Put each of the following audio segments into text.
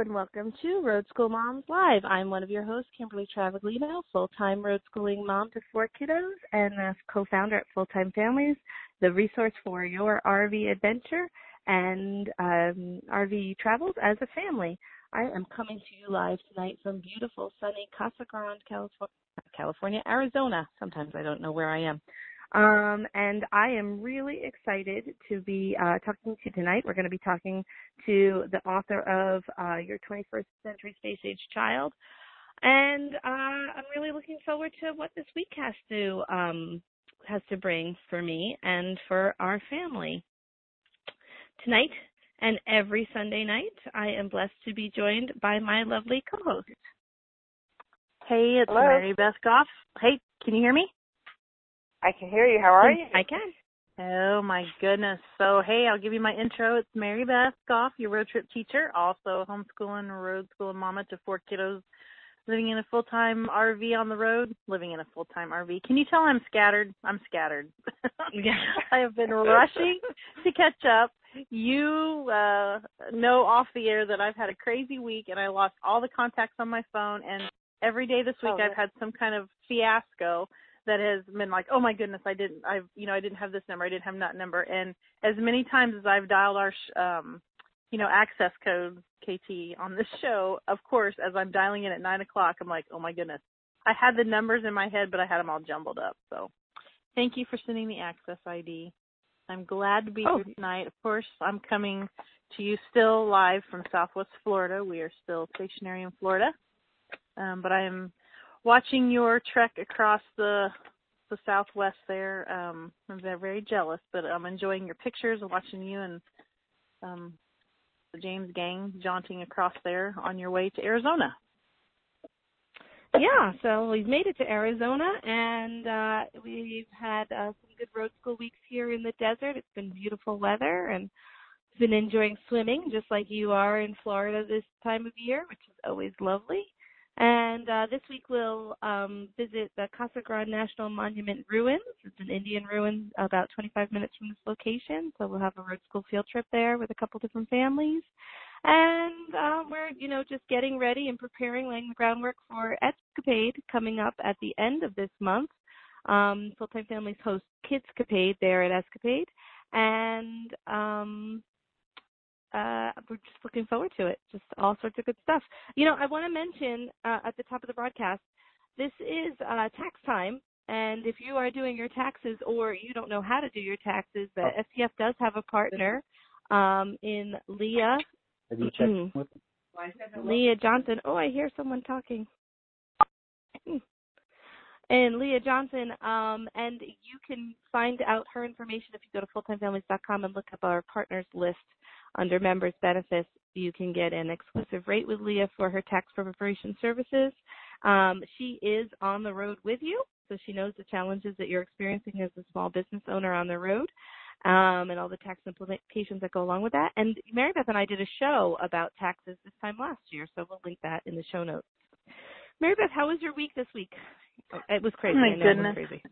And welcome to Road School Moms Live. I'm one of your hosts, Kimberly Travaglino, full-time road schooling mom to four kiddos and a co-founder at Full Time Families, the resource for your RV adventure and um, RV travels as a family. I am coming to you live tonight from beautiful sunny Casa Grande, California, California, Arizona. Sometimes I don't know where I am. Um, and I am really excited to be uh, talking to you tonight. We're going to be talking to the author of uh, Your 21st Century Space Age Child. And uh, I'm really looking forward to what this week has to um, has to bring for me and for our family. Tonight and every Sunday night, I am blessed to be joined by my lovely co-host. Hey, it's Hello. Mary Beth Goff. Hey, can you hear me? I can hear you. How are you? I can. Oh my goodness. So hey, I'll give you my intro. It's Mary Beth Goff, your road trip teacher, also homeschooling, road school mama to four kiddos, living in a full time RV on the road, living in a full time RV. Can you tell I'm scattered? I'm scattered. Yeah. I have been rushing to catch up. You uh know off the air that I've had a crazy week and I lost all the contacts on my phone and every day this week Oh, I've had some kind of fiasco that has been like, oh my goodness, I didn't, I've, you know, I didn't have this number, I didn't have that number, and as many times as I've dialed our, sh- um, you know, access code KT on this show, of course, as I'm dialing in at nine o'clock, I'm like, oh my goodness, I had the numbers in my head, but I had them all jumbled up. So, thank you for sending the access ID. I'm glad to be Oh. here tonight. Of course, I'm coming to you still live from Southwest Florida. We are still stationary in Florida, um, but I am watching your trek across the the southwest there um i'm very, jealous but i'm enjoying your pictures and watching you and um the james gang jaunting across there on your way to arizona Yeah, so we've made it to Arizona and uh we've had uh, some good road school weeks here in the desert. It's been beautiful weather and been enjoying swimming just like you are in Florida this time of year, which is always lovely. And uh this week we'll um visit the Casa Grande National Monument ruins. It's an Indian ruin about 25 minutes from this location, so we'll have a road school field trip there with a couple different families and uh, we're you know just getting ready and preparing, laying the groundwork for Escapade coming up at the end of this month. Um, Full Time Families host Kids Kidscapade there at Escapade, and um, uh, we're just looking forward to it. Just all sorts of good stuff. You know, I want to mention uh, at the top of the broadcast, this is uh, tax time. And if you are doing your taxes or you don't know how to do your taxes, the FTF does have a partner um, in Leah Have you checked Mm. with Leah Johnson. Oh, I hear someone talking. Hmm. And Leah Johnson, um, and you can find out her information if you go to fulltimefamilies.com and look up our partners list under members benefits. You can get an exclusive rate with Leah for her tax preparation services. Um, she is on the road with you, so she knows the challenges that you're experiencing as a small business owner on the road um, and all the tax implications that go along with that. And Mary Beth and I did a show about taxes this time last year, so we'll link that in the show notes. Mary Beth, how was your week this week? It was crazy. Oh my I know it was goodness. crazy.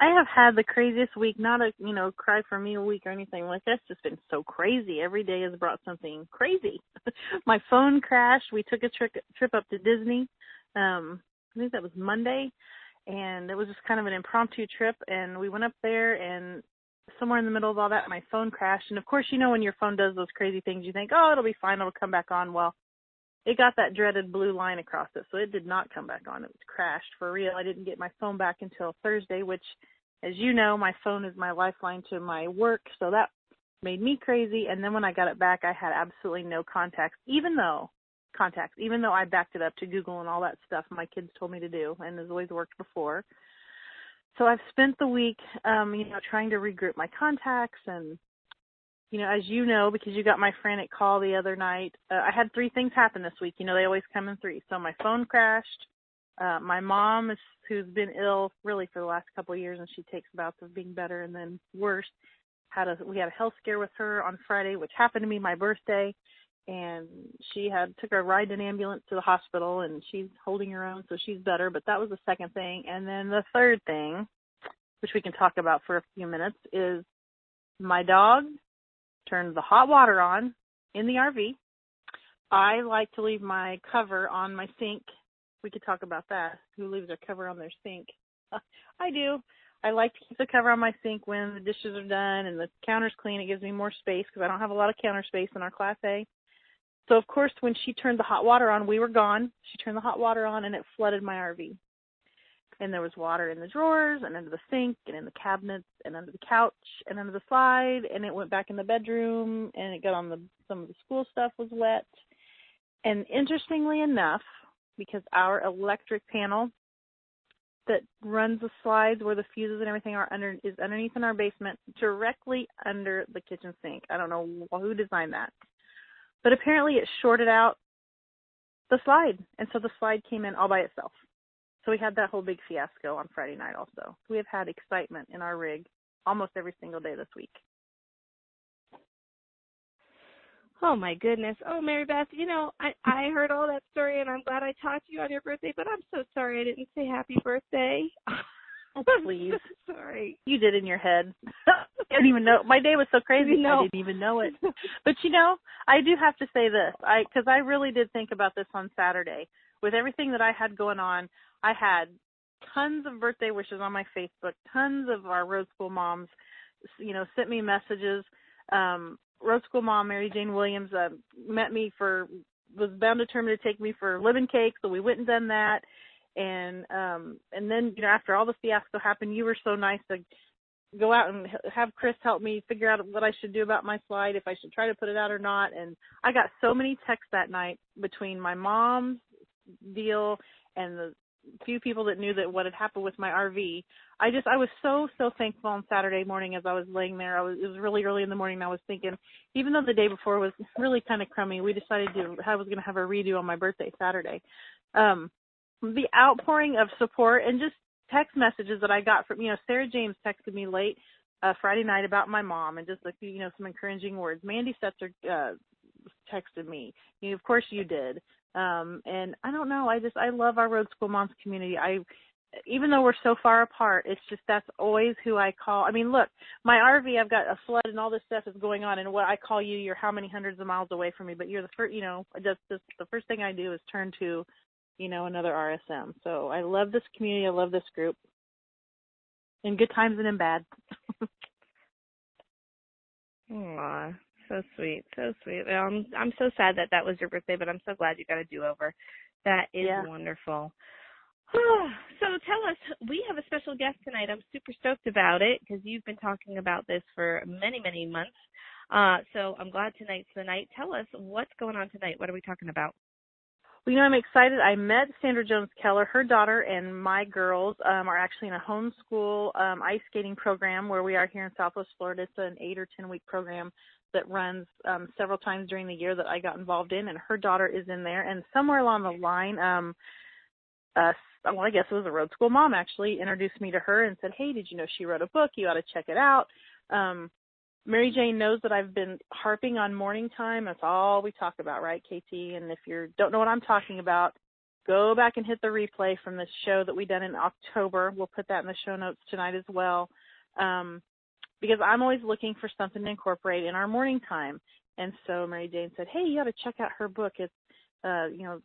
I have had the craziest week not a you know cry for me a week or anything. Like that it's just been so crazy. Every day has brought something crazy. My phone crashed. We took a trip trip up to disney. Um i think that was monday. And it was just kind of an impromptu trip. And we went up there and somewhere in the middle of all that my phone crashed. And of course you know when your phone does those crazy things you think oh it'll be fine. It'll come back on. Well it got that dreaded blue line across it so it did not come back on. It was crashed for real. I didn't get my phone back until thursday which as you know my phone is my lifeline to my work so that made me crazy. And then when i got it back i had absolutely no contacts even though contacts even though i backed it up to google and all that stuff my kids told me to do and has always worked before. So I've spent the week, um, you know, trying to regroup my contacts and you know, as you know, because you got my frantic call the other night, uh, I had three things happen this week. You know, they always come in three. So my phone crashed. Uh, my mom, is, who's been ill really for the last couple of years, and she takes bouts of being better and then worse, had a we had a health scare with her on Friday, which happened to be my birthday, and she had took a ride in an ambulance to the hospital, and she's holding her own, so she's better. But that was the second thing, and then the third thing, which we can talk about for a few minutes, is my dog turned the hot water on in the RV. I like to leave my cover on my sink. We could talk about that. Who leaves their cover on their sink? I do. I like to keep the cover on my sink when the dishes are done and the counter's clean. It gives me more space because I don't have a lot of counter space in our Class A. So of course, when she turned the hot water on, we were gone. She turned the hot water on and it flooded my RV and there was water in the drawers and under the sink and in the cabinets and under the couch and under the slide and it went back in the bedroom and it got on the some of the school stuff was wet. And interestingly enough because our electric panel that runs the slides where the fuses and everything are under is underneath in our basement directly under the kitchen sink. I don't know who designed that. But apparently it shorted out the slide and so the slide came in all by itself so we had that whole big fiasco on Friday night also. We have had excitement in our rig almost every single day this week. Oh my goodness. Oh Mary Beth, you know, I I heard all that story and I'm glad I talked to you on your birthday, but I'm so sorry I didn't say happy birthday. Oh, please. sorry. You did in your head. I didn't even know. My day was so crazy. No. I didn't even know it. But you know, I do have to say this. I cuz I really did think about this on Saturday. With everything that I had going on, I had tons of birthday wishes on my Facebook. Tons of our road school moms, you know, sent me messages. Um, road school mom Mary Jane Williams uh, met me for was bound determined to take me for living cake, so we went and done that. And um and then you know after all the fiasco happened, you were so nice to go out and have Chris help me figure out what I should do about my slide, if I should try to put it out or not. And I got so many texts that night between my mom's deal and the few people that knew that what had happened with my RV. I just I was so so thankful on Saturday morning as I was laying there. I was it was really early in the morning. And I was thinking, even though the day before was really kind of crummy, we decided to I was going to have a redo on my birthday Saturday. Um, the outpouring of support and just text messages that I got from you know Sarah James texted me late uh Friday night about my mom and just like you know some encouraging words. Mandy Setzer uh texted me. You of course you did. Um, and I don't know, I just I love our road school moms community. I even though we're so far apart, it's just that's always who I call. I mean, look, my RV, I've got a flood and all this stuff is going on, and what I call you, you're how many hundreds of miles away from me, but you're the first. You know, just, just the first thing I do is turn to, you know, another RSM. So I love this community. I love this group, in good times and in bad. Aw, so sweet, so sweet. Well, I'm I'm so sad that that was your birthday, but I'm so glad you got a do over. That is Yeah. wonderful. so tell us, we have a special guest tonight. I'm super stoked about it because you've been talking about this for many, many months. Uh, so I'm glad tonight's the night. Tell us what's going on tonight. What are we talking about? Well, you know, I'm excited. I met Sandra Jones Keller. Her daughter and my girls um, are actually in a homeschool um, ice skating program where we are here in Southwest Florida. It's an eight or ten week program that runs um, several times during the year that I got involved in, and her daughter is in there. And somewhere along the line, um, uh, well, I guess it was a road school mom actually introduced me to her and said, "Hey, did you know she wrote a book? You ought to check it out." Um, Mary Jane knows that I've been harping on morning time. That's all we talk about, right, KT? And if you don't know what I'm talking about, go back and hit the replay from the show that we done in October. We'll put that in the show notes tonight as well. Um, because I'm always looking for something to incorporate in our morning time. And so Mary Jane said, "Hey, you ought to check out her book. It's uh, you know,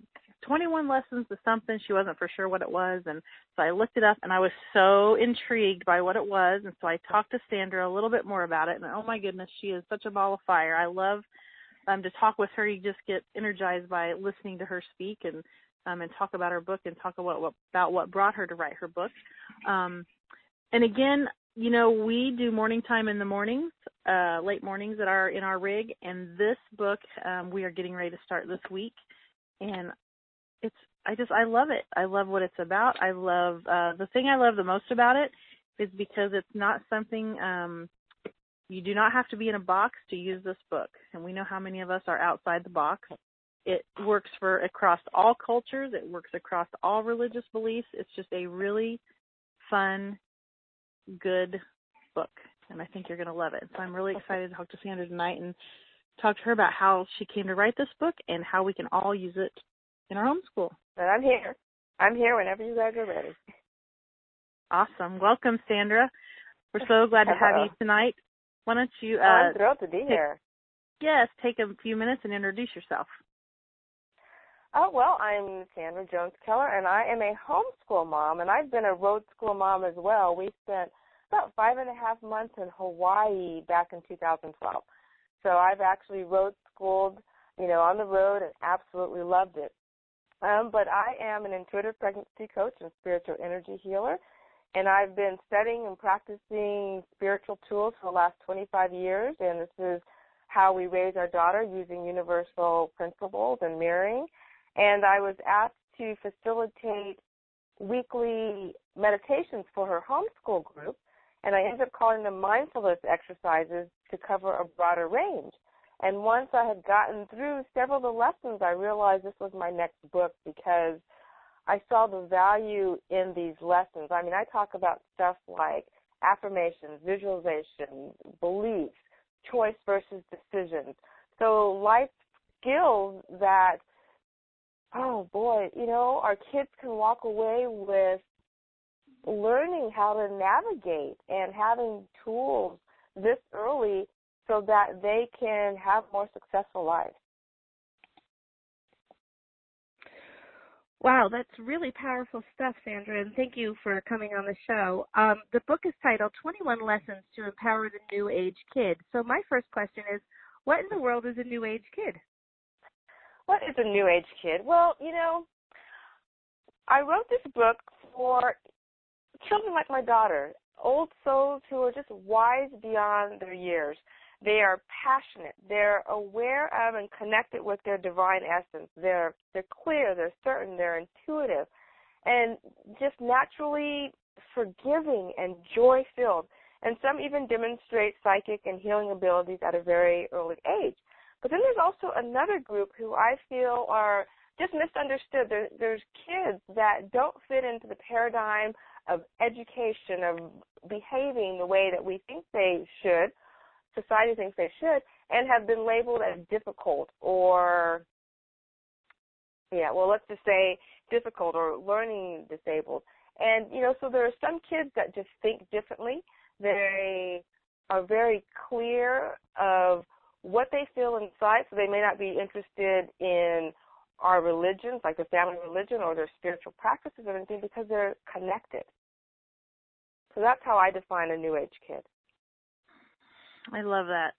21 lessons to something. She wasn't for sure what it was, and so I looked it up, and I was so intrigued by what it was. And so I talked to Sandra a little bit more about it, and oh my goodness, she is such a ball of fire. I love um, to talk with her. You just get energized by listening to her speak and um, and talk about her book and talk about what about what brought her to write her book. Um, and again, you know, we do morning time in the mornings, uh, late mornings at our in our rig, and this book um, we are getting ready to start this week, and it's I just I love it. I love what it's about. I love uh, the thing I love the most about it is because it's not something um, You do not have to be in a box to use this book, and we know how many of us are outside the box. It works for across all cultures. It works across all religious beliefs. It's just a really fun, good book, and I think you're going to love it. So I'm really excited to talk to Sandra tonight and talk to her about how she came to write this book and how we can all use it in our homeschool. And I'm here. I'm here whenever you guys are ready. Awesome. Welcome, Sandra. We're so glad to have you tonight. Why don't you? Uh, I'm thrilled to be take, here. Yes, take a few minutes and introduce yourself. Oh well, I'm Sandra Jones Keller, and I am a homeschool mom, and I've been a road school mom as well. We spent about five and a half months in Hawaii back in 2012. So I've actually road schooled, you know, on the road and absolutely loved it. Um, but I am an intuitive pregnancy coach and spiritual energy healer, and I've been studying and practicing spiritual tools for the last 25 years, and this is how we raise our daughter using universal principles and mirroring. And I was asked to facilitate weekly meditations for her homeschool group, and I ended up calling them mindfulness exercises to cover a broader range. And once I had gotten through several of the lessons, I realized this was my next book because I saw the value in these lessons. I mean, I talk about stuff like affirmations, visualization, beliefs, choice versus decisions. So life skills that, oh boy, you know, our kids can walk away with learning how to navigate and having tools this early so that they can have more successful lives. Wow, that's really powerful stuff, Sandra, and thank you for coming on the show. Um, the book is titled 21 Lessons to Empower the New Age Kid. So, my first question is what in the world is a New Age kid? What is a New Age kid? Well, you know, I wrote this book for children like my daughter, old souls who are just wise beyond their years. They are passionate. They're aware of and connected with their divine essence. They're they're clear. They're certain. They're intuitive, and just naturally forgiving and joy filled. And some even demonstrate psychic and healing abilities at a very early age. But then there's also another group who I feel are just misunderstood. There, there's kids that don't fit into the paradigm of education, of behaving the way that we think they should, society thinks they should, and have been labeled as difficult or, yeah, well, let's just say difficult or learning disabled. And, you know, so there are some kids that just think differently. They are very clear of what they feel inside, so they may not be interested in our religions, like the family religion or their spiritual practices or anything, because they're connected. So that's how I define a New Age kid. I love that.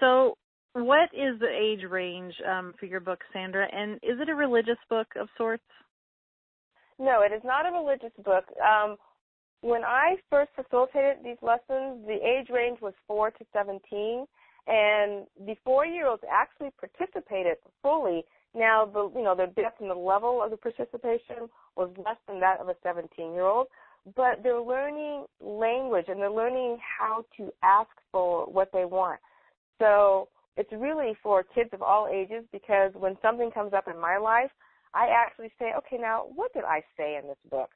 So, what is the age range um, for your book, Sandra? And is it a religious book of sorts? No, it is not a religious book. Um, when I first facilitated these lessons, the age range was 4 to 17, and the four-year-olds actually participated fully. Now, the you know the depth and the level of the participation was less than that of a 17-year-old, but they're learning language and they're learning how to ask for what they want. So it's really for kids of all ages because when something comes up in my life, I actually say, okay, now what did I say in this book?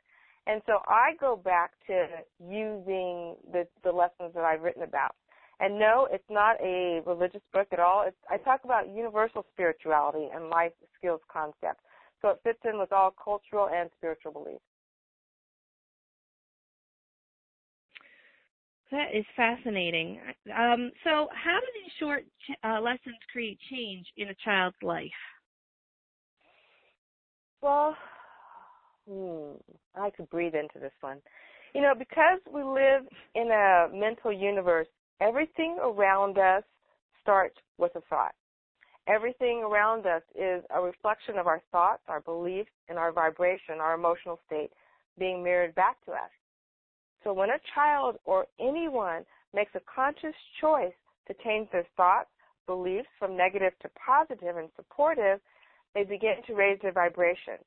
And so I go back to using the, the lessons that I've written about. And no, it's not a religious book at all. It's, I talk about universal spirituality and life skills concepts. So it fits in with all cultural and spiritual beliefs. That is fascinating. Um, so, how do these short uh, lessons create change in a child's life? Well, hmm, I could breathe into this one. You know, because we live in a mental universe, everything around us starts with a thought. Everything around us is a reflection of our thoughts, our beliefs, and our vibration, our emotional state being mirrored back to us. So when a child or anyone makes a conscious choice to change their thoughts, beliefs from negative to positive and supportive, they begin to raise their vibration.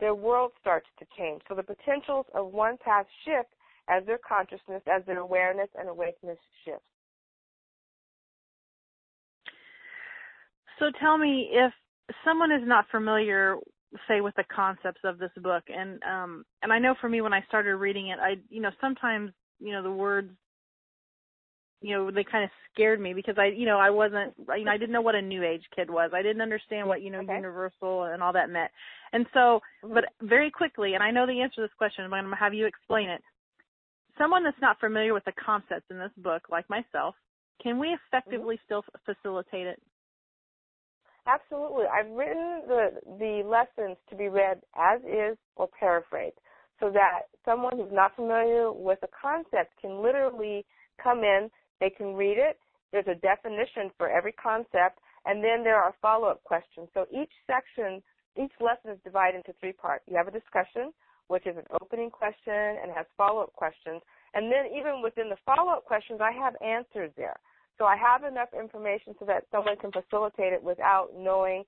Their world starts to change. So the potentials of one path shift as their consciousness, as their awareness and awakeness shifts. So tell me if someone is not familiar say with the concepts of this book and um and I know for me when I started reading it I you know sometimes you know the words you know they kind of scared me because I you know I wasn't you know I didn't know what a new age kid was I didn't understand what you know okay. universal and all that meant and so mm-hmm. but very quickly and I know the answer to this question but I'm going to have you explain it someone that's not familiar with the concepts in this book like myself can we effectively mm-hmm. still facilitate it Absolutely. I've written the the lessons to be read as is or paraphrased so that someone who's not familiar with the concept can literally come in, they can read it, there's a definition for every concept, and then there are follow-up questions. So each section, each lesson is divided into three parts. You have a discussion, which is an opening question and has follow-up questions. And then even within the follow-up questions, I have answers there. So I have enough information so that someone can facilitate it without knowing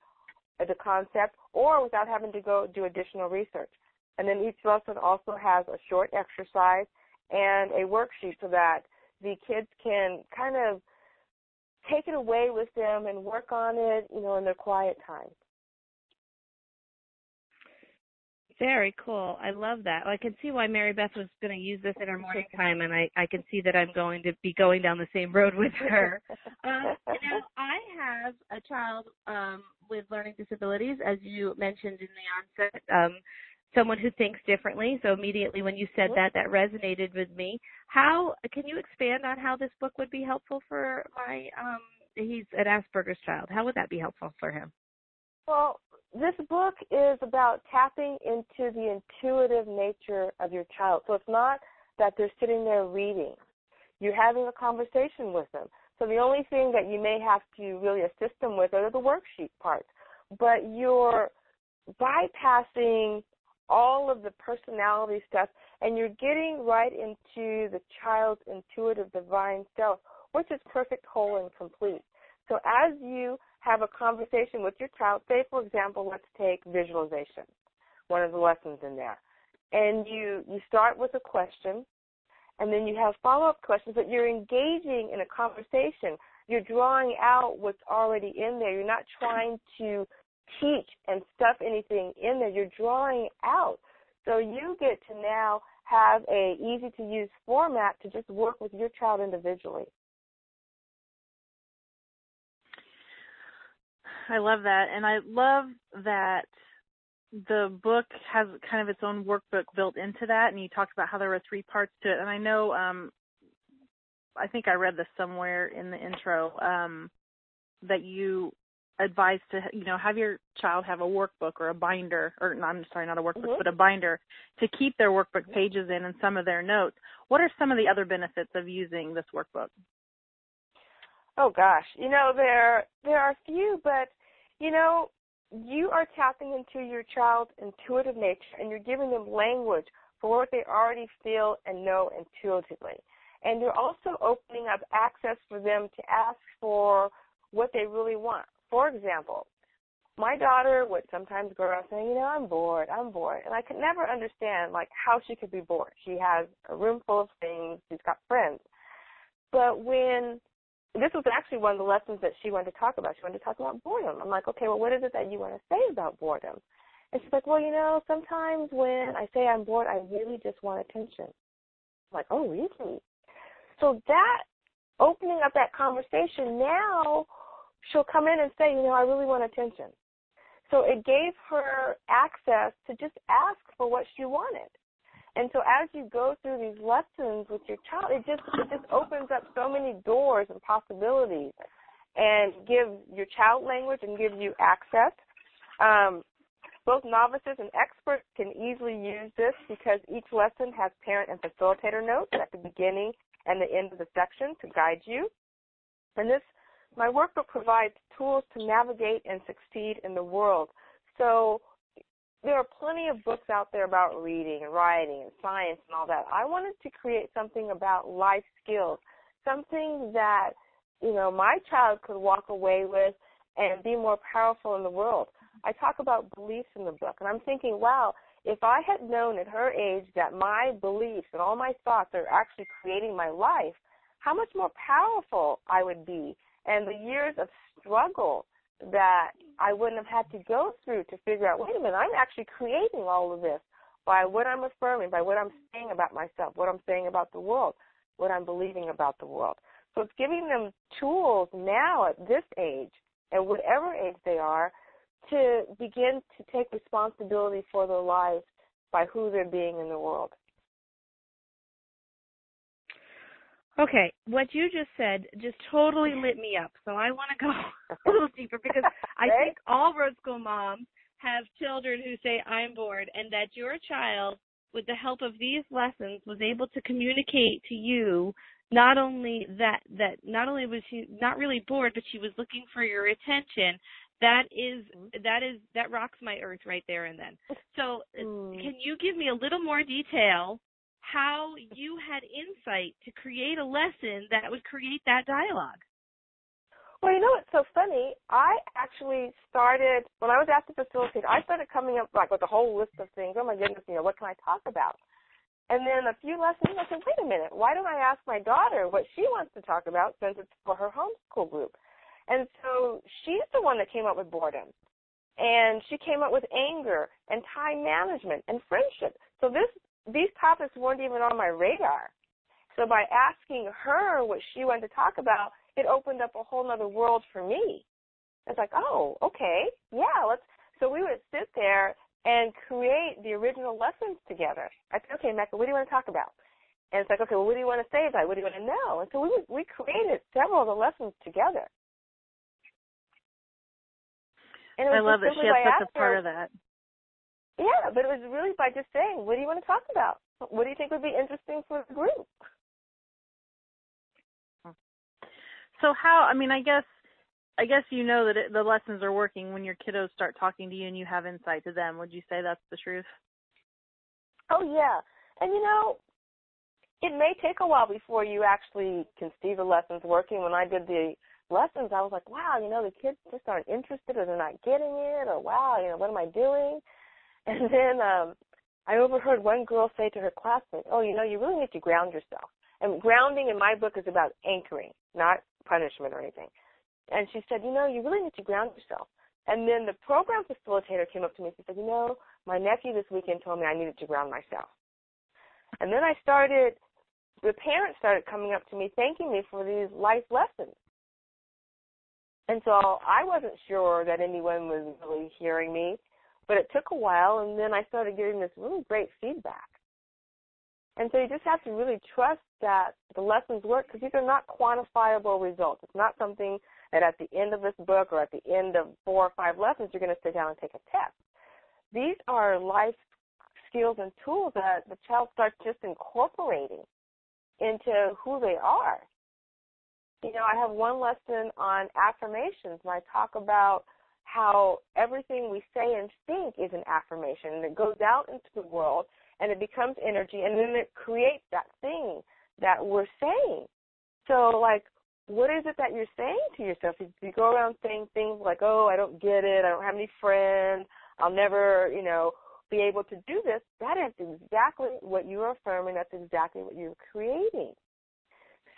the concept or without having to go do additional research. And then each lesson also has a short exercise and a worksheet so that the kids can kind of take it away with them and work on it, you know, in their quiet time. Very cool. I love that. I can see why Mary Beth was going to use this in her morning time, and I, I can see that I'm going to be going down the same road with her. uh, now, I have a child um, with learning disabilities, as you mentioned in the onset, um, someone who thinks differently. So immediately when you said that, that resonated with me. How can you expand on how this book would be helpful for my? Um, he's an Asperger's child. How would that be helpful for him? Well, this book is about tapping into the intuitive nature of your child. So it's not that they're sitting there reading. You're having a conversation with them. So the only thing that you may have to really assist them with are the worksheet parts. But you're bypassing all of the personality stuff and you're getting right into the child's intuitive divine self, which is perfect, whole, and complete. So as you have a conversation with your child. Say, for example, let's take visualization, one of the lessons in there. And you, you start with a question, and then you have follow-up questions, but you're engaging in a conversation. You're drawing out what's already in there. You're not trying to teach and stuff anything in there. You're drawing out. So you get to now have a easy to use format to just work with your child individually. I love that. And I love that the book has kind of its own workbook built into that and you talked about how there were three parts to it and I know um I think I read this somewhere in the intro um that you advise to you know have your child have a workbook or a binder or no, I'm sorry not a workbook mm-hmm. but a binder to keep their workbook pages in and some of their notes. What are some of the other benefits of using this workbook? Oh gosh, you know there there are a few, but you know you are tapping into your child's intuitive nature, and you're giving them language for what they already feel and know intuitively, and you're also opening up access for them to ask for what they really want. For example, my daughter would sometimes grow up saying, you know, I'm bored, I'm bored. And I could never understand like how she could be bored. She has a room full of things, she's got friends. But when this was actually one of the lessons that she wanted to talk about. She wanted to talk about boredom. I'm like, okay, well, what is it that you want to say about boredom? And she's like, well, you know, sometimes when I say I'm bored, I really just want attention. I'm like, oh, really? So that opening up that conversation now, she'll come in and say, you know, I really want attention. So it gave her access to just ask for what she wanted. And so as you go through these lessons with your child, it just it just opens up so many doors and possibilities, and gives your child language and gives you access. Um, both novices and experts can easily use this because each lesson has parent and facilitator notes at the beginning and the end of the section to guide you. And this, my workbook provides tools to navigate and succeed in the world. So there are plenty of books out there about reading and writing and science and all that. I wanted to create something about life skills, something that, you know, my child could walk away with and be more powerful in the world. I talk about beliefs in the book, and I'm thinking, wow, if I had known at her age that my beliefs and all my thoughts are actually creating my life, how much more powerful I would be. And the years of struggle that I wouldn't have had to go through to figure out, wait a minute, I'm actually creating all of this by what I'm affirming, by what I'm saying about myself, what I'm saying about the world, what I'm believing about the world. So it's giving them tools now at this age, at whatever age they are, to begin to take responsibility for their lives by who they're being in the world. Okay, what you just said just totally lit me up. So I want to go a little deeper because I think all road school moms have children who say I'm bored and that your child with the help of these lessons was able to communicate to you not only that that not only was she not really bored but she was looking for your attention that is that is that rocks my earth right there and then so uh, Mm. can you give me a little more detail how you had insight to create a lesson that would create that dialogue Well, you know what's so funny? I actually started when I was asked to facilitate. I started coming up like with a whole list of things. Oh my goodness, you know, what can I talk about? And then a few lessons, I said, wait a minute, why don't I ask my daughter what she wants to talk about since it's for her homeschool group? And so she's the one that came up with boredom. And she came up with anger and time management and friendship. So this these topics weren't even on my radar. So by asking her what she wanted to talk about, it opened up a whole other world for me. It's like, oh, okay, yeah, let's. So we would sit there and create the original lessons together. I said, okay, Mecca, what do you want to talk about? And it's like, okay, well, what do you want to say about it? What do you want to know? And so we we created several of the lessons together. And it I love that she has such a part her- of that. Yeah, but it was really by just saying, what do you want to talk about? What do you think would be interesting for the group? So how? I mean, I guess, I guess you know that it, the lessons are working when your kiddos start talking to you and you have insight to them. Would you say that's the truth? Oh yeah, and you know, it may take a while before you actually can see the lessons working. When I did the lessons, I was like, wow, you know, the kids just aren't interested, or they're not getting it, or wow, you know, what am I doing? And then um I overheard one girl say to her classmate, "Oh, you know, you really need to ground yourself." And grounding in my book is about anchoring, not punishment or anything. And she said, "You know, you really need to ground yourself." And then the program facilitator came up to me and said, "You know, my nephew this weekend told me I needed to ground myself." And then I started the parents started coming up to me thanking me for these life lessons. And so I wasn't sure that anyone was really hearing me, but it took a while and then I started getting this really great feedback. And so you just have to really trust that the lessons work because these are not quantifiable results. It's not something that at the end of this book or at the end of four or five lessons you're going to sit down and take a test. These are life skills and tools that the child starts just incorporating into who they are. You know, I have one lesson on affirmations and I talk about how everything we say and think is an affirmation and it goes out into the world and it becomes energy and then it creates that thing that we're saying. So like what is it that you're saying to yourself? If you go around saying things like, Oh, I don't get it, I don't have any friends, I'll never, you know, be able to do this, that is exactly what you're affirming, that's exactly what you're creating.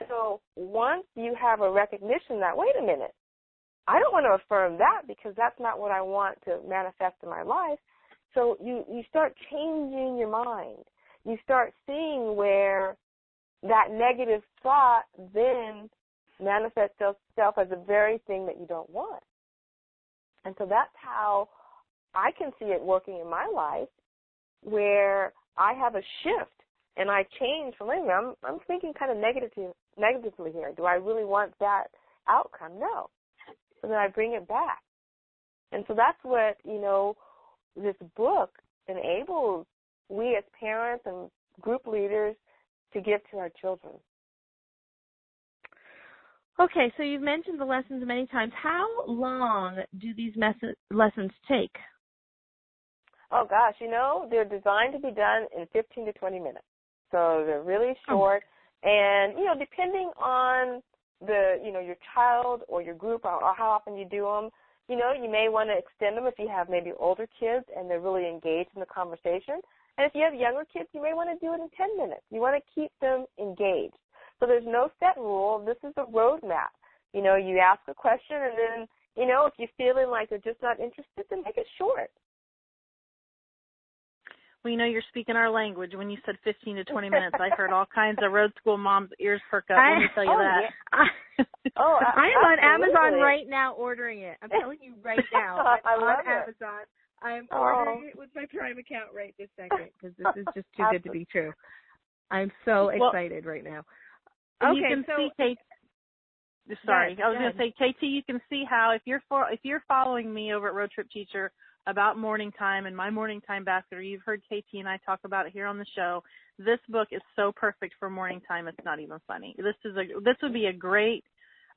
So once you have a recognition that, wait a minute, I don't want to affirm that because that's not what I want to manifest in my life. So you, you start changing your mind. You start seeing where that negative thought then manifests itself as the very thing that you don't want. And so that's how I can see it working in my life where I have a shift and I change from wait a minute, I'm I'm thinking kind of negatively negatively here. Do I really want that outcome? No. So then I bring it back. And so that's what, you know, this book enables we as parents and group leaders to give to our children. Okay, so you've mentioned the lessons many times. How long do these mes- lessons take? Oh gosh, you know, they're designed to be done in 15 to 20 minutes. So they're really oh short and, you know, depending on the, you know, your child or your group or, or how often you do them, you know, you may want to extend them if you have maybe older kids and they're really engaged in the conversation. And if you have younger kids, you may want to do it in 10 minutes. You want to keep them engaged. So there's no set rule. This is a roadmap. You know, you ask a question and then you know, if you're feeling like they're just not interested, then make it short. Well, you know, you're speaking our language. When you said 15 to 20 minutes, I heard all kinds of road school moms' ears perk up. Let me tell you oh, that. Yeah. oh, I am on. Amazon right now ordering it. I'm telling you right now. I I'm love on it. Amazon. I'm Oh. ordering it with my Prime account right this second because this is just too good to be true. I'm so Well, excited right now. Okay, you can so see Kate. Sorry, I was go going to say, KT, you can see how if you're for if you're following me over at Road Trip Teacher about morning time and my morning time basket, or you've heard KT and I talk about it here on the show. This book is so perfect for morning time. It's not even funny. This is a this would be a great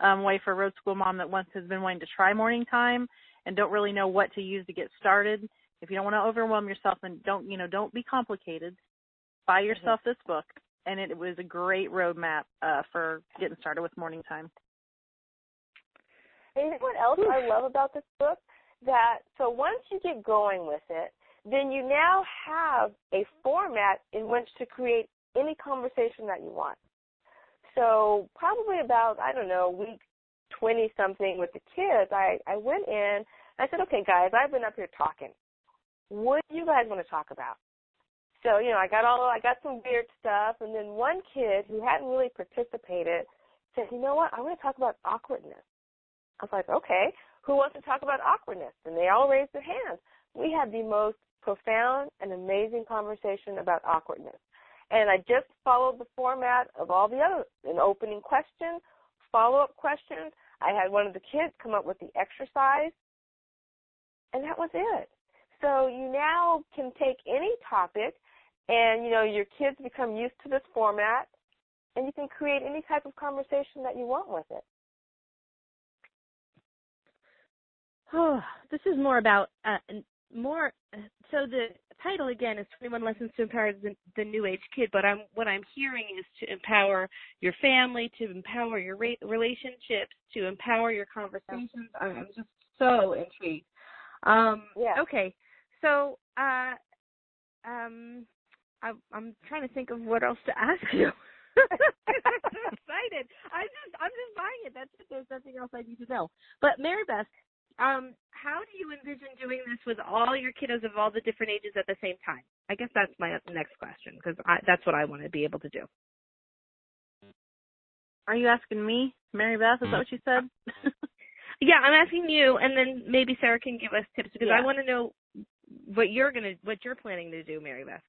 um, way for a road school mom that once has been wanting to try morning time and don't really know what to use to get started. If you don't want to overwhelm yourself and don't you know don't be complicated, buy yourself this book. And it was a great roadmap uh, for getting started with morning time. And you know what else I love about this book? That so once you get going with it, then you now have a format in which to create any conversation that you want. So probably about I don't know week twenty something with the kids, I I went in. I said, okay, guys, I've been up here talking. What do you guys want to talk about? So you know, I got all I got some weird stuff, and then one kid who hadn't really participated said, you know what? I want to talk about awkwardness. I was like, okay, who wants to talk about awkwardness? And they all raised their hands. We had the most profound and amazing conversation about awkwardness. And I just followed the format of all the other an opening question, follow up questions. I had one of the kids come up with the exercise, and that was it. So you now can take any topic, and you know your kids become used to this format, and you can create any type of conversation that you want with it. Oh, this is more about uh, more. So the title again is 21 Lessons to Empower the, the New Age Kid. But I'm what I'm hearing is to empower your family, to empower your ra- relationships, to empower your conversations. I'm I'm just so intrigued. Um, Yeah. Okay, so uh, um, I, I'm trying to think of what else to ask you. I'm excited. I'm just I'm just buying it. That's it. There's nothing else I need to know. But Mary Beth, um, how do you envision doing this with all your kiddos of all the different ages at the same time? I guess that's my next question because that's what I want to be able to do. Are you asking me, Mary Beth? Is that what you said? Yeah, I'm asking you, and then maybe Sarah can give us tips because I want to know what you're gonna what you're planning to do, Mary Beth.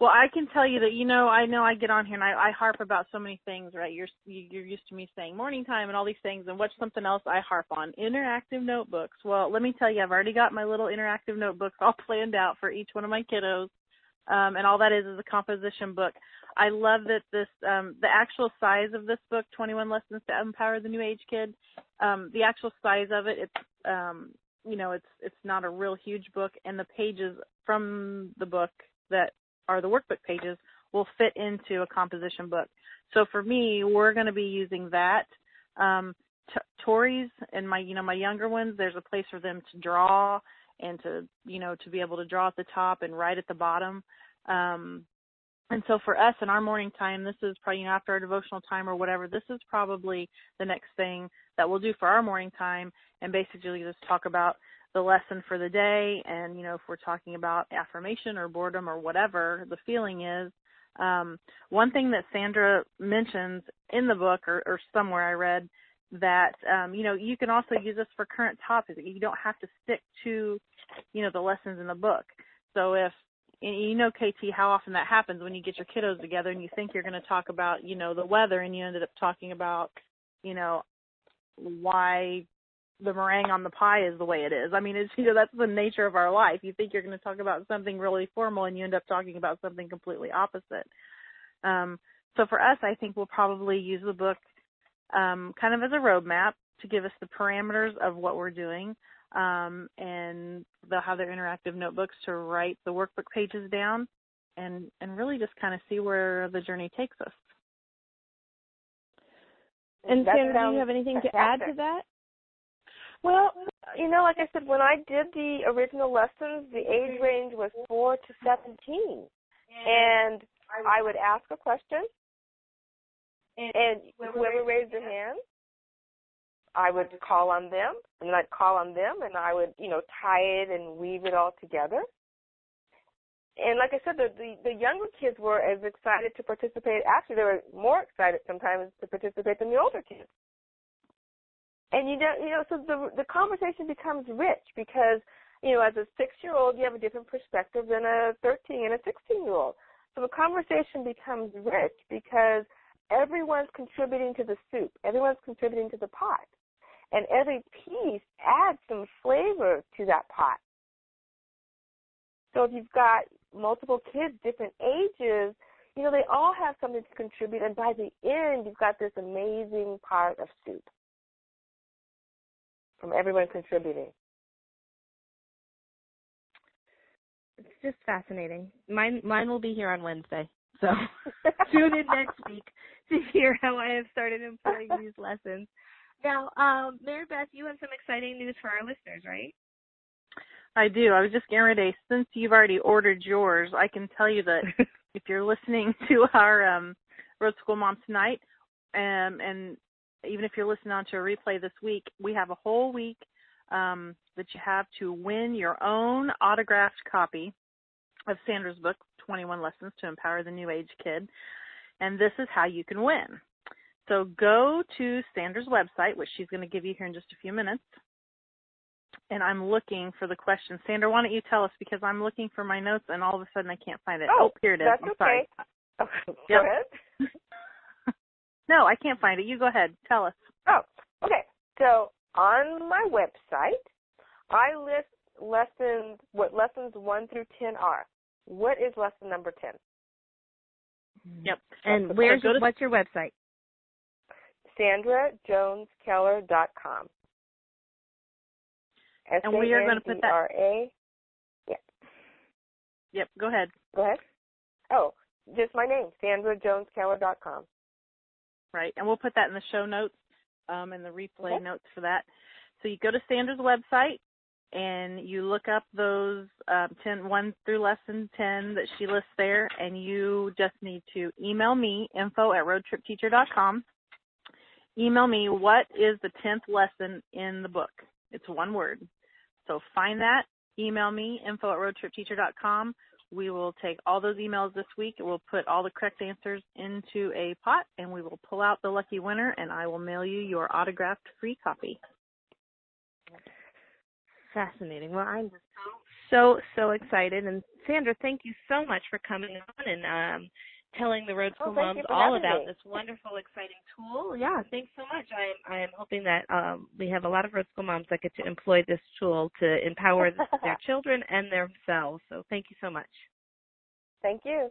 Well, I can tell you that you know I know I get on here and I, I harp about so many things, right? You're you- you're used to me saying morning time and all these things, and what's something else I harp on? Interactive notebooks. Well, let me tell you, I've already got my little interactive notebooks all planned out for each one of my kiddos, um, and all that is is a composition book. I love that this um, the actual size of this book, 21 Lessons to Empower the New Age Kid. Um, the actual size of it, it's um, you know it's it's not a real huge book, and the pages from the book that are the workbook pages will fit into a composition book. So for me, we're going to be using that. Um, t- Tories and my, you know, my younger ones, there's a place for them to draw and to, you know, to be able to draw at the top and write at the bottom. Um, and so for us in our morning time, this is probably you know, after our devotional time or whatever, this is probably the next thing that we'll do for our morning time and basically just talk about the lesson for the day. And you know if we're talking about affirmation or boredom or whatever the feeling is um one thing that sandra mentions in the book or, or somewhere i read that um you know you can also use this for current topics. You don't have to stick to you know the lessons in the book. So if you know kt how often that happens when you get your kiddos together and you think you're going to talk about you know the weather and you ended up talking about you know why the meringue on the pie is the way it is. I mean, it's you know that's the nature of our life. You think you're going to talk about something really formal, and you end up talking about something completely opposite. Um, so for us, I think we'll probably use the book um, kind of as a roadmap to give us the parameters of what we're doing, um, and they'll have their interactive notebooks to write the workbook pages down, and and really just kind of see where the journey takes us. And That Sandra, do you have anything to add to that? Well, you know, like I said, when I did the original lessons, the age range was four to seventeen, and I would ask a question, and whoever raised their hand, I would call on them, and I'd call on them, and I would, you know, tie it and weave it all together. And like I said, the, the the younger kids were as excited to participate. Actually, they were more excited sometimes to participate than the older kids. And you know, you know, so the the conversation becomes rich because you know, as a six year old, you have a different perspective than a 13 and a 16 year old. So the conversation becomes rich because everyone's contributing to the soup, everyone's contributing to the pot and every piece adds some flavor to that pot. So if you've got multiple kids, different ages, you know, they all have something to contribute, and by the end, you've got this amazing pot of soup from everyone contributing. It's just fascinating. Mine, mine will be here on Wednesday, so tune in next week to hear how I have started employing these lessons. Now, um, Mary Beth, you have some exciting news for our listeners, right? I do. I was just getting ready. Since you've already ordered yours, I can tell you that if you're listening to our um, Road School Mom tonight, um, and even if you're listening on to a replay this week, we have a whole week um, that you have to win your own autographed copy of Sandra's book, 21 Lessons to Empower the New Age Kid. And this is how you can win. So go to Sandra's website, which she's going to give you here in just a few minutes. And I'm looking for the question. Sandra, why don't you tell us because I'm looking for my notes and all of a sudden I can't find it. Oh, oh here it is. That's I'm okay. sorry. Okay, Yep. Go ahead. No, I can't find it. You go ahead. Tell us. Oh, okay. So on my website, I list lessons, what lessons 1 through 10 are. What is lesson number 10? Mm-hmm. Yep. And So where's go to- what's your website? sandrajoneskeller.com. And we are gonna put that- S-A-N-D-R-A. Yeah. Yep. Go ahead. Go ahead. Oh, just my name, sandrajoneskeller.com. Right. And we'll put that in the show notes, um, and the replay Okay. notes for that. So you go to Sandra's website and you look up those um, 10, 1 through lesson 10 that she lists there, and you just need to email me, info at roadtripteacher.com. Email me what is the 10th lesson in the book. It's one word. So find that, email me, info at roadtripteacher.com. We will take all those emails this week. We'll put all the correct answers into a pot, and we will pull out the lucky winner, and I will mail you your autographed free copy. Fascinating. Well, I'm just so so excited. And Sandra, thank you so much for coming on and um, telling the Road Oh, School thank moms all about me. this wonderful, exciting tool. Yeah, thanks so much. I am I am hoping that um, we have a lot of Road School moms that get to employ this tool to empower their children and themselves. So thank you so much. Thank you.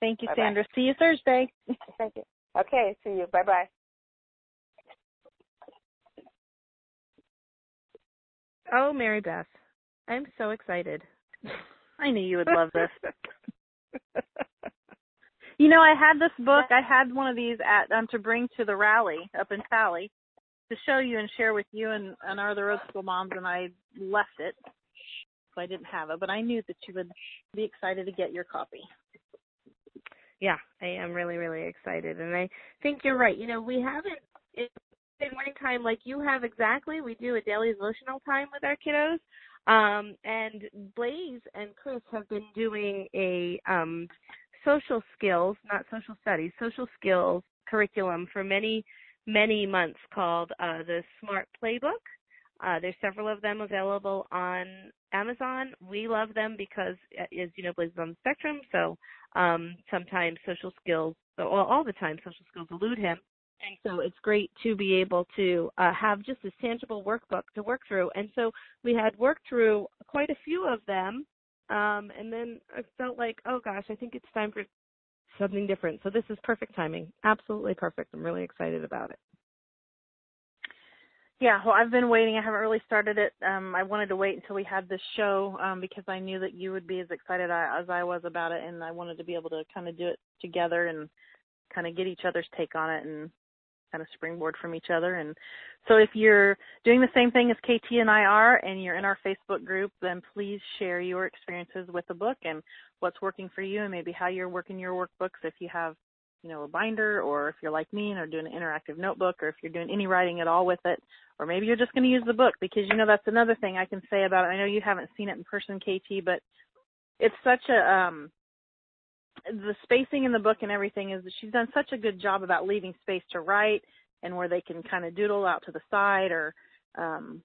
Thank you, Bye-bye. Sandra. See you Thursday. Thank you. Okay, see you. Bye bye. Oh, Mary Beth, I'm so excited. I knew you would love this. You know, I had this book. I had one of these at um to bring to the rally up in Tally to show you and share with you and, and our other road school moms, and I left it, so I didn't have it. But I knew that you would be excited to get your copy. yeah, I am really, really excited. And I think you're right. You know, we haven't in in morning time like you have exactly. We do a daily devotional time with our kiddos. Um, and Blaze and Chris have been doing a um, social skills, not social studies, social skills curriculum for many, many months called uh, the Smart Playbook. Uh, there's several of them available on Amazon. We love them because, uh, as you know, Blaze is on the spectrum, so um, sometimes social skills, well, all the time, social skills elude him. And so it's great to be able to uh, have just this tangible workbook to work through. And so we had worked through quite a few of them, um, and then I felt like, oh gosh, I think it's time for something different. So this is perfect timing, absolutely perfect. I'm really excited about it. Yeah, well, I've been waiting. I haven't really started it. Um, I wanted to wait until we had this show um, because I knew that you would be as excited as I was about it, and I wanted to be able to kind of do it together and kind of get each other's take on it and kind of springboard from each other. And so, if you're doing the same thing as KT and I are, and you're in our Facebook group, then please share your experiences with the book and what's working for you, and maybe how you're working your workbooks if you have you know, a binder, or if you're like me and are doing an interactive notebook, or if you're doing any writing at all with it, or maybe you're just going to use the book because you know that's another thing I can say about it. I know you haven't seen it in person, KT, but it's such a um the spacing in the book and everything is that she's done such a good job about leaving space to write and where they can kind of doodle out to the side or um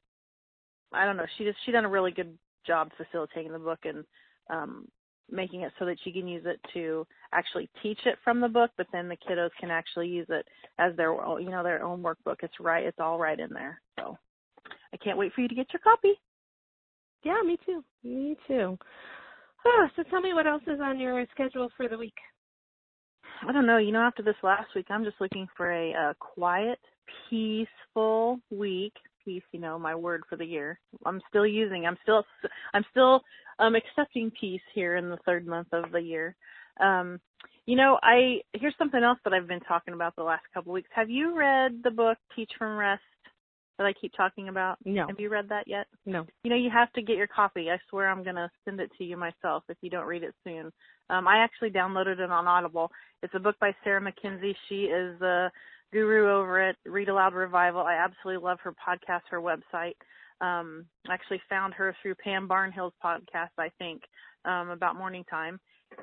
I don't know, she just she done a really good job facilitating the book and um making it so that she can use it to actually teach it from the book, but then the kiddos can actually use it as their you know their own workbook. It's right, it's all right in there. So I can't wait for you to get your copy. Yeah, me too. Me too. Oh, so tell me what else is on your schedule for the week. I don't know. You know, after this last week, I'm just looking for a, a quiet, peaceful week. Peace, you know, my word for the year. I'm still using. I'm still. I'm still um accepting peace here in the third month of the year. Um, you know, I here's something else that I've been talking about the last couple of weeks. Have you read the book Teach from Rest that I keep talking about? No. Have you read that yet? No. You know, you have to get your copy. I swear I'm gonna send it to you myself if you don't read it soon. Um, I actually downloaded it on Audible. It's a book by Sarah Mackenzie. She is the guru over at Read Aloud Revival. I absolutely love her podcast, her website. Um, I actually found her through Pam Barnhill's podcast, I think, um, about morning time.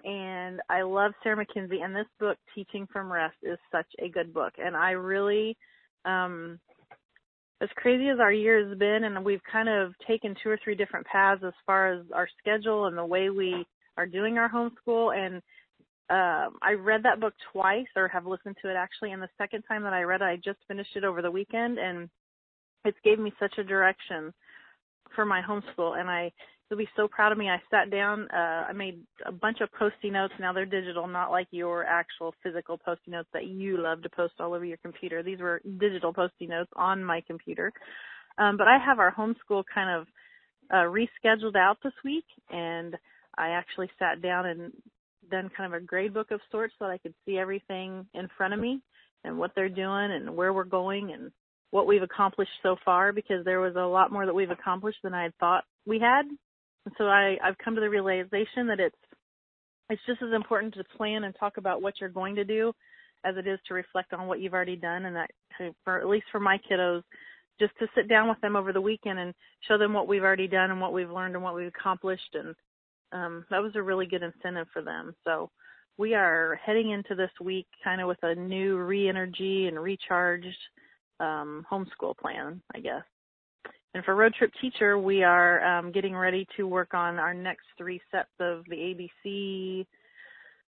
And I love Sarah Mackenzie and this book, Teaching from Rest, is such a good book. And I really um as crazy as our year has been and we've kind of taken two or three different paths as far as our schedule and the way we are doing our homeschool. And um I read that book twice or have listened to it actually and the second time that I read it I just finished it over the weekend and it's gave me such a direction for my homeschool. And I you'll be so proud of me. I sat down, uh I made a bunch of post-it notes. Now they're digital, not like your actual physical post-it notes that you love to post all over your computer. These were digital post-it notes on my computer. Um but I have our homeschool kind of uh rescheduled out this week and I actually sat down and done kind of a grade book of sorts so that I could see everything in front of me and what they're doing and where we're going and what we've accomplished so far because there was a lot more that we've accomplished than I had thought we had and so I, I've come to the realization that it's it's just as important to plan and talk about what you're going to do as it is to reflect on what you've already done and that for at least for my kiddos just to sit down with them over the weekend and show them what we've already done and what we've learned and what we've accomplished. And um that was a really good incentive for them. So we are heading into this week kind of with a new re-energy and recharged um homeschool plan i guess and for Road Trip Teacher, we are um, getting ready to work on our next three sets of the ABC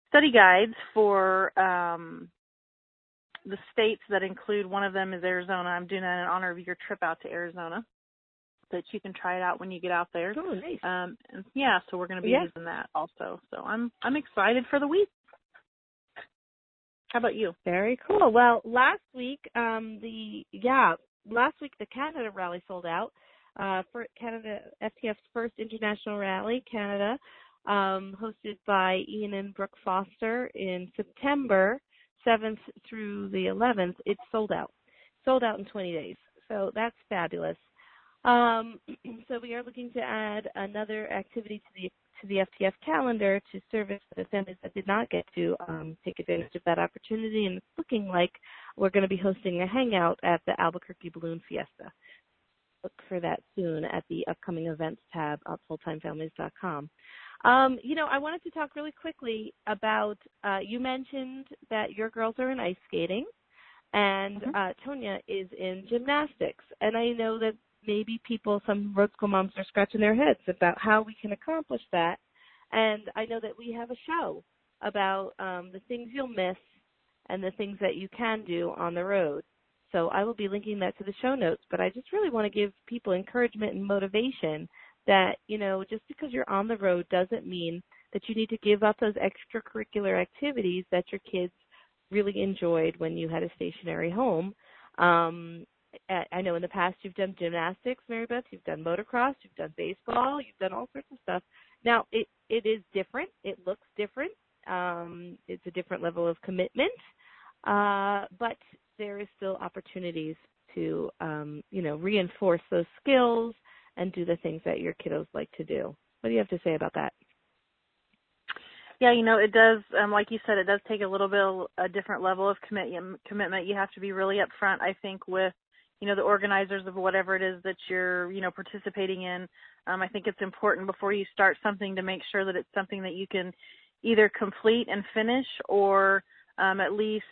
study guides for um, the states that include one of them is Arizona. I'm doing that in honor of your trip out to Arizona. That you can try it out when you get out there. Oh, nice. Um, and yeah, so we're going to be Yeah. using that also. So I'm I'm excited for the week. How about you? Very cool. Well, last week, um, the yeah, last week the Canada rally sold out. Uh, for Canada FTF's first international rally, Canada, um, hosted by Ian and Brooke Foster in September 7th through the 11th. It's sold out. Sold out in 20 days. So that's fabulous. Um, so we are looking to add another activity to the to the FTF calendar to service the families that did not get to um, take advantage of that opportunity. And it's looking like we're going to be hosting a hangout at the Albuquerque Balloon Fiesta. Look for that soon at the upcoming events tab at fulltimefamilies.com. Um, you know, I wanted to talk really quickly about. Uh, you mentioned that your girls are in ice skating, and Mhm. uh, Tonya is in gymnastics. And I know that maybe people, some road school moms, are scratching their heads about how we can accomplish that. And I know that we have a show about um, the things you'll miss and the things that you can do on the road. So I will be linking that to the show notes. But I just really want to give people encouragement and motivation that, you know, just because you're on the road doesn't mean that you need to give up those extracurricular activities that your kids really enjoyed when you had a stationary home. Um, I know in the past you've done gymnastics, Mary Beth, you've done motocross, you've done baseball, you've done all sorts of stuff. Now it it is different. It looks different. Um, it's a different level of commitment, uh, but there is still opportunities to um, you know reinforce those skills and do the things that your kiddos like to do. What do you have to say about that? Yeah, you know, it does. Um, like you said, it does take a little bit of a different level of commit, commitment. You have to be really upfront, I think, with you know the organizers of whatever it is that you're you know participating in. Um, I think it's important before you start something to make sure that it's something that you can either complete and finish, or um, at least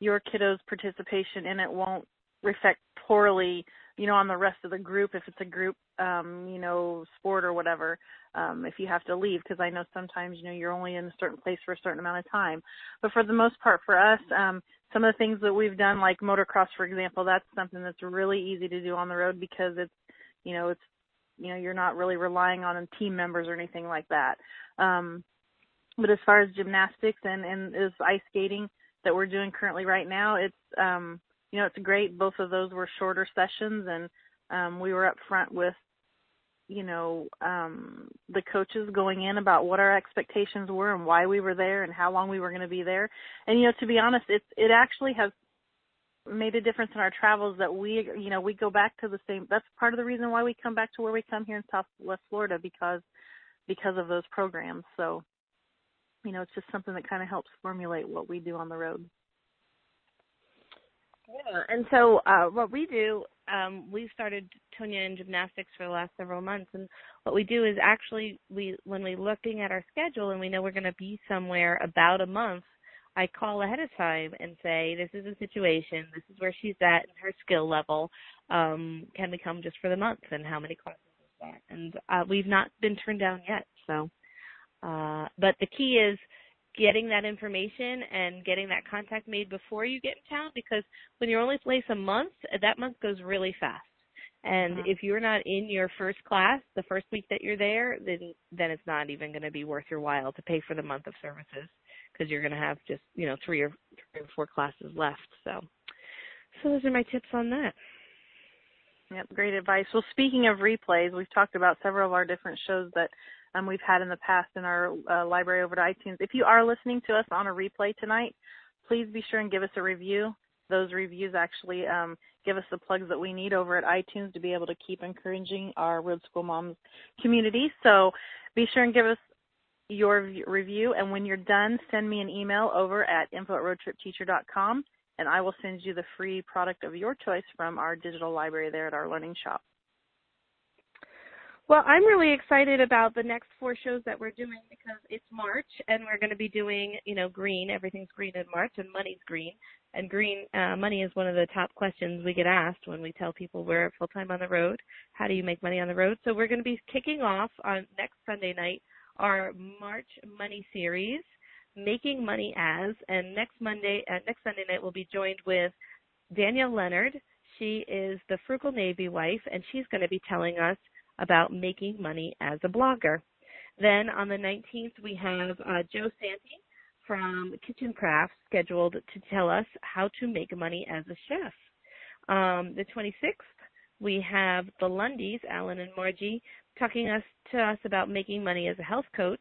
your kiddo's participation in it won't reflect poorly you know on the rest of the group if it's a group um you know sport or whatever um if you have to leave because i know sometimes you know you're only in a certain place for a certain amount of time. But for the most part for us um some of the things that we've done like motocross for example that's something that's really easy to do on the road because it's you know it's you know you're not really relying on team members or anything like that. Um but as far as gymnastics and and is ice skating that we're doing currently right now it's um you know, it's great. Both of those were shorter sessions, and um, we were up front with, you know, um, the coaches going in about what our expectations were and why we were there and how long we were going to be there. And you know, to be honest, it it actually has made a difference in our travels that we you know we go back to the same that's part of the reason why we come back to where we come here in southwest florida because because of those programs so you know it's just something that kind of helps formulate what we do on the road yeah, and so uh, what we do, um, we started Tonya in gymnastics for the last several months, and what we do is actually we when we're looking at our schedule and we know we're going to be somewhere about a month, I call ahead of time and say, this is a situation, this is where she's at in her skill level. Um, can we come just for the month, and how many classes is that? And uh, we've not been turned down yet. So, uh, but the key is getting that information and getting that contact made before you get in town because when you're only place a month, that month goes really fast. And mm-hmm. if you're not in your first class the first week that you're there, then then it's not even going to be worth your while to pay for the month of services because you're going to have just you know three or three or four classes left. So, so those are my tips on that. Yep, great advice. Well, speaking of replays, we've talked about several of our different shows that um, we've had in the past in our uh, library over to iTunes. If you are listening to us on a replay tonight, please be sure and give us a review. Those reviews actually um, give us the plugs that we need over at iTunes to be able to keep encouraging our Road School Moms community. So be sure and give us your review, and when you're done, send me an email over at info at roadtripteacher.com, and I will send you the free product of your choice from our digital library there at our learning shop. Well, I'm really excited about the next four shows that we're doing because it's March and we're going to be doing, you know, green. Everything's green in March and money's green. And green uh, money is one of the top questions we get asked when we tell people we're full time on the road. How do you make money on the road? So we're going to be kicking off on next Sunday night our March Money series, making money as. And next Monday, uh, next Sunday night, we'll be joined with Danielle Leonard. She is the frugal Navy wife, and she's going to be telling us about making money as a blogger. Then on the 19th, we have uh, Joe Santi from Kitchen Crafts scheduled to tell us how to make money as a chef. Um, the 26th, we have the Lundys, Alan and Margie, talking us to us about making money as a health coach.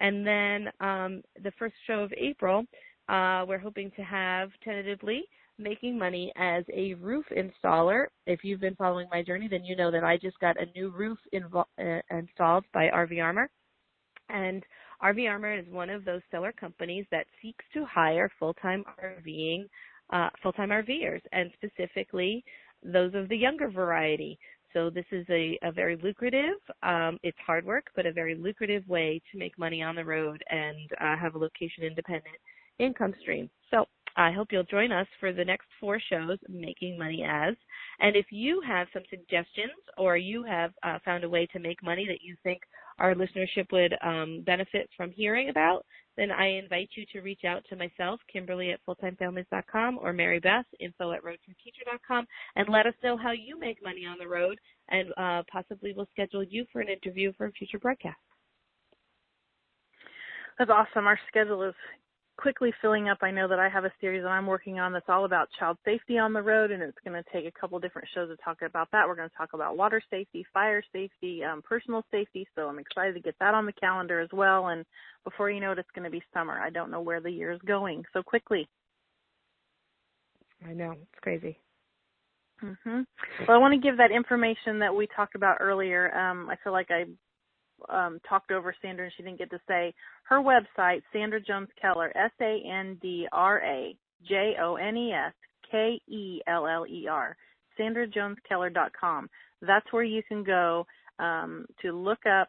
And then um, the first show of April, uh, we're hoping to have tentatively making money as a roof installer. If you've been following my journey, then you know that I just got a new roof invo- uh, installed by RV Armor. And RV Armor is one of those seller companies that seeks to hire full-time RVing, uh, full-time RVers, and specifically those of the younger variety. So this is a, a very lucrative, um, it's hard work, but a very lucrative way to make money on the road and uh, have a location independent income stream. So I hope you'll join us for the next four shows, Making Money As. And if you have some suggestions or you have uh, found a way to make money that you think our listenership would um, benefit from hearing about, then I invite you to reach out to myself, Kimberly at fulltimefamilies.com, or Mary Beth, info at roadtripteacher.com, and let us know how you make money on the road, and uh, possibly we'll schedule you for an interview for a future broadcast. That's awesome. Our schedule is quickly filling up. I know that I have a series that I'm working on that's all about child safety on the road, and it's going to take a couple different shows to talk about that. We're going to talk about water safety, fire safety, um, personal safety. So I'm excited to get that on the calendar as well. And before you know it, it's going to be summer. I don't know where the year is going so quickly. I know it's crazy. Mhm. Well, I want to give that information that we talked about earlier. Um, I feel like I um, talked over Sandra and she didn't get to say her website, Sandra Jones Keller, S A N D R A J O N E S K E L L E R, sandrajoneskeller.com. That's where you can go um, to look up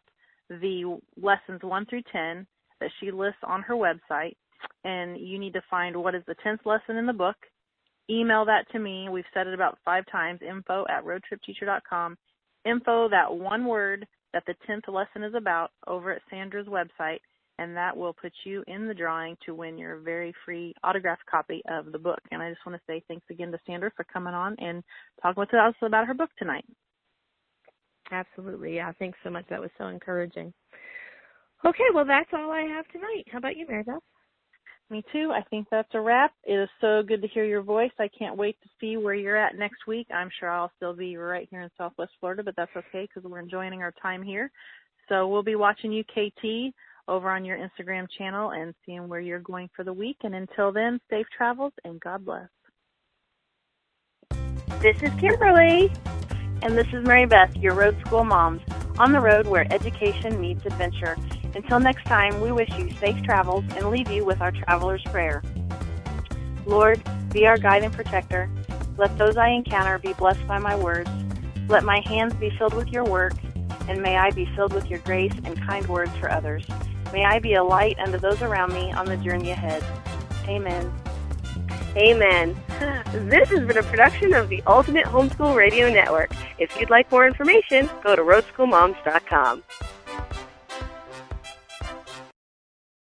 the lessons 1 through 10 that she lists on her website. And you need to find what is the 10th lesson in the book. Email that to me. We've said it about five times info at roadtripteacher.com. Info, that one word that the 10th lesson is about, over at Sandra's website and that will put you in the drawing to win your very free autographed copy of the book. And I just want to say thanks again to Sandra for coming on and talking with us about her book tonight. Absolutely. Yeah, thanks so much. That was so encouraging. Okay, well, that's all I have tonight. How about you, Mary? Me too. I think that's a wrap. It is so good to hear your voice. I can't wait to see where you're at next week. I'm sure I'll still be right here in Southwest Florida, but that's okay because we're enjoying our time here. So we'll be watching you, KT, over on your Instagram channel and seeing where you're going for the week. And until then, safe travels and God bless. This is Kimberly. And this is Mary Beth, your road school moms, on the road where education meets adventure. Until next time, we wish you safe travels and leave you with our traveler's prayer. Lord, be our guide and protector. Let those I encounter be blessed by my words. Let my hands be filled with your work, and may I be filled with your grace and kind words for others. May I be a light unto those around me on the journey ahead. Amen. Amen. This has been a production of the Ultimate Homeschool Radio Network. If you'd like more information, go to roadschoolmoms.com.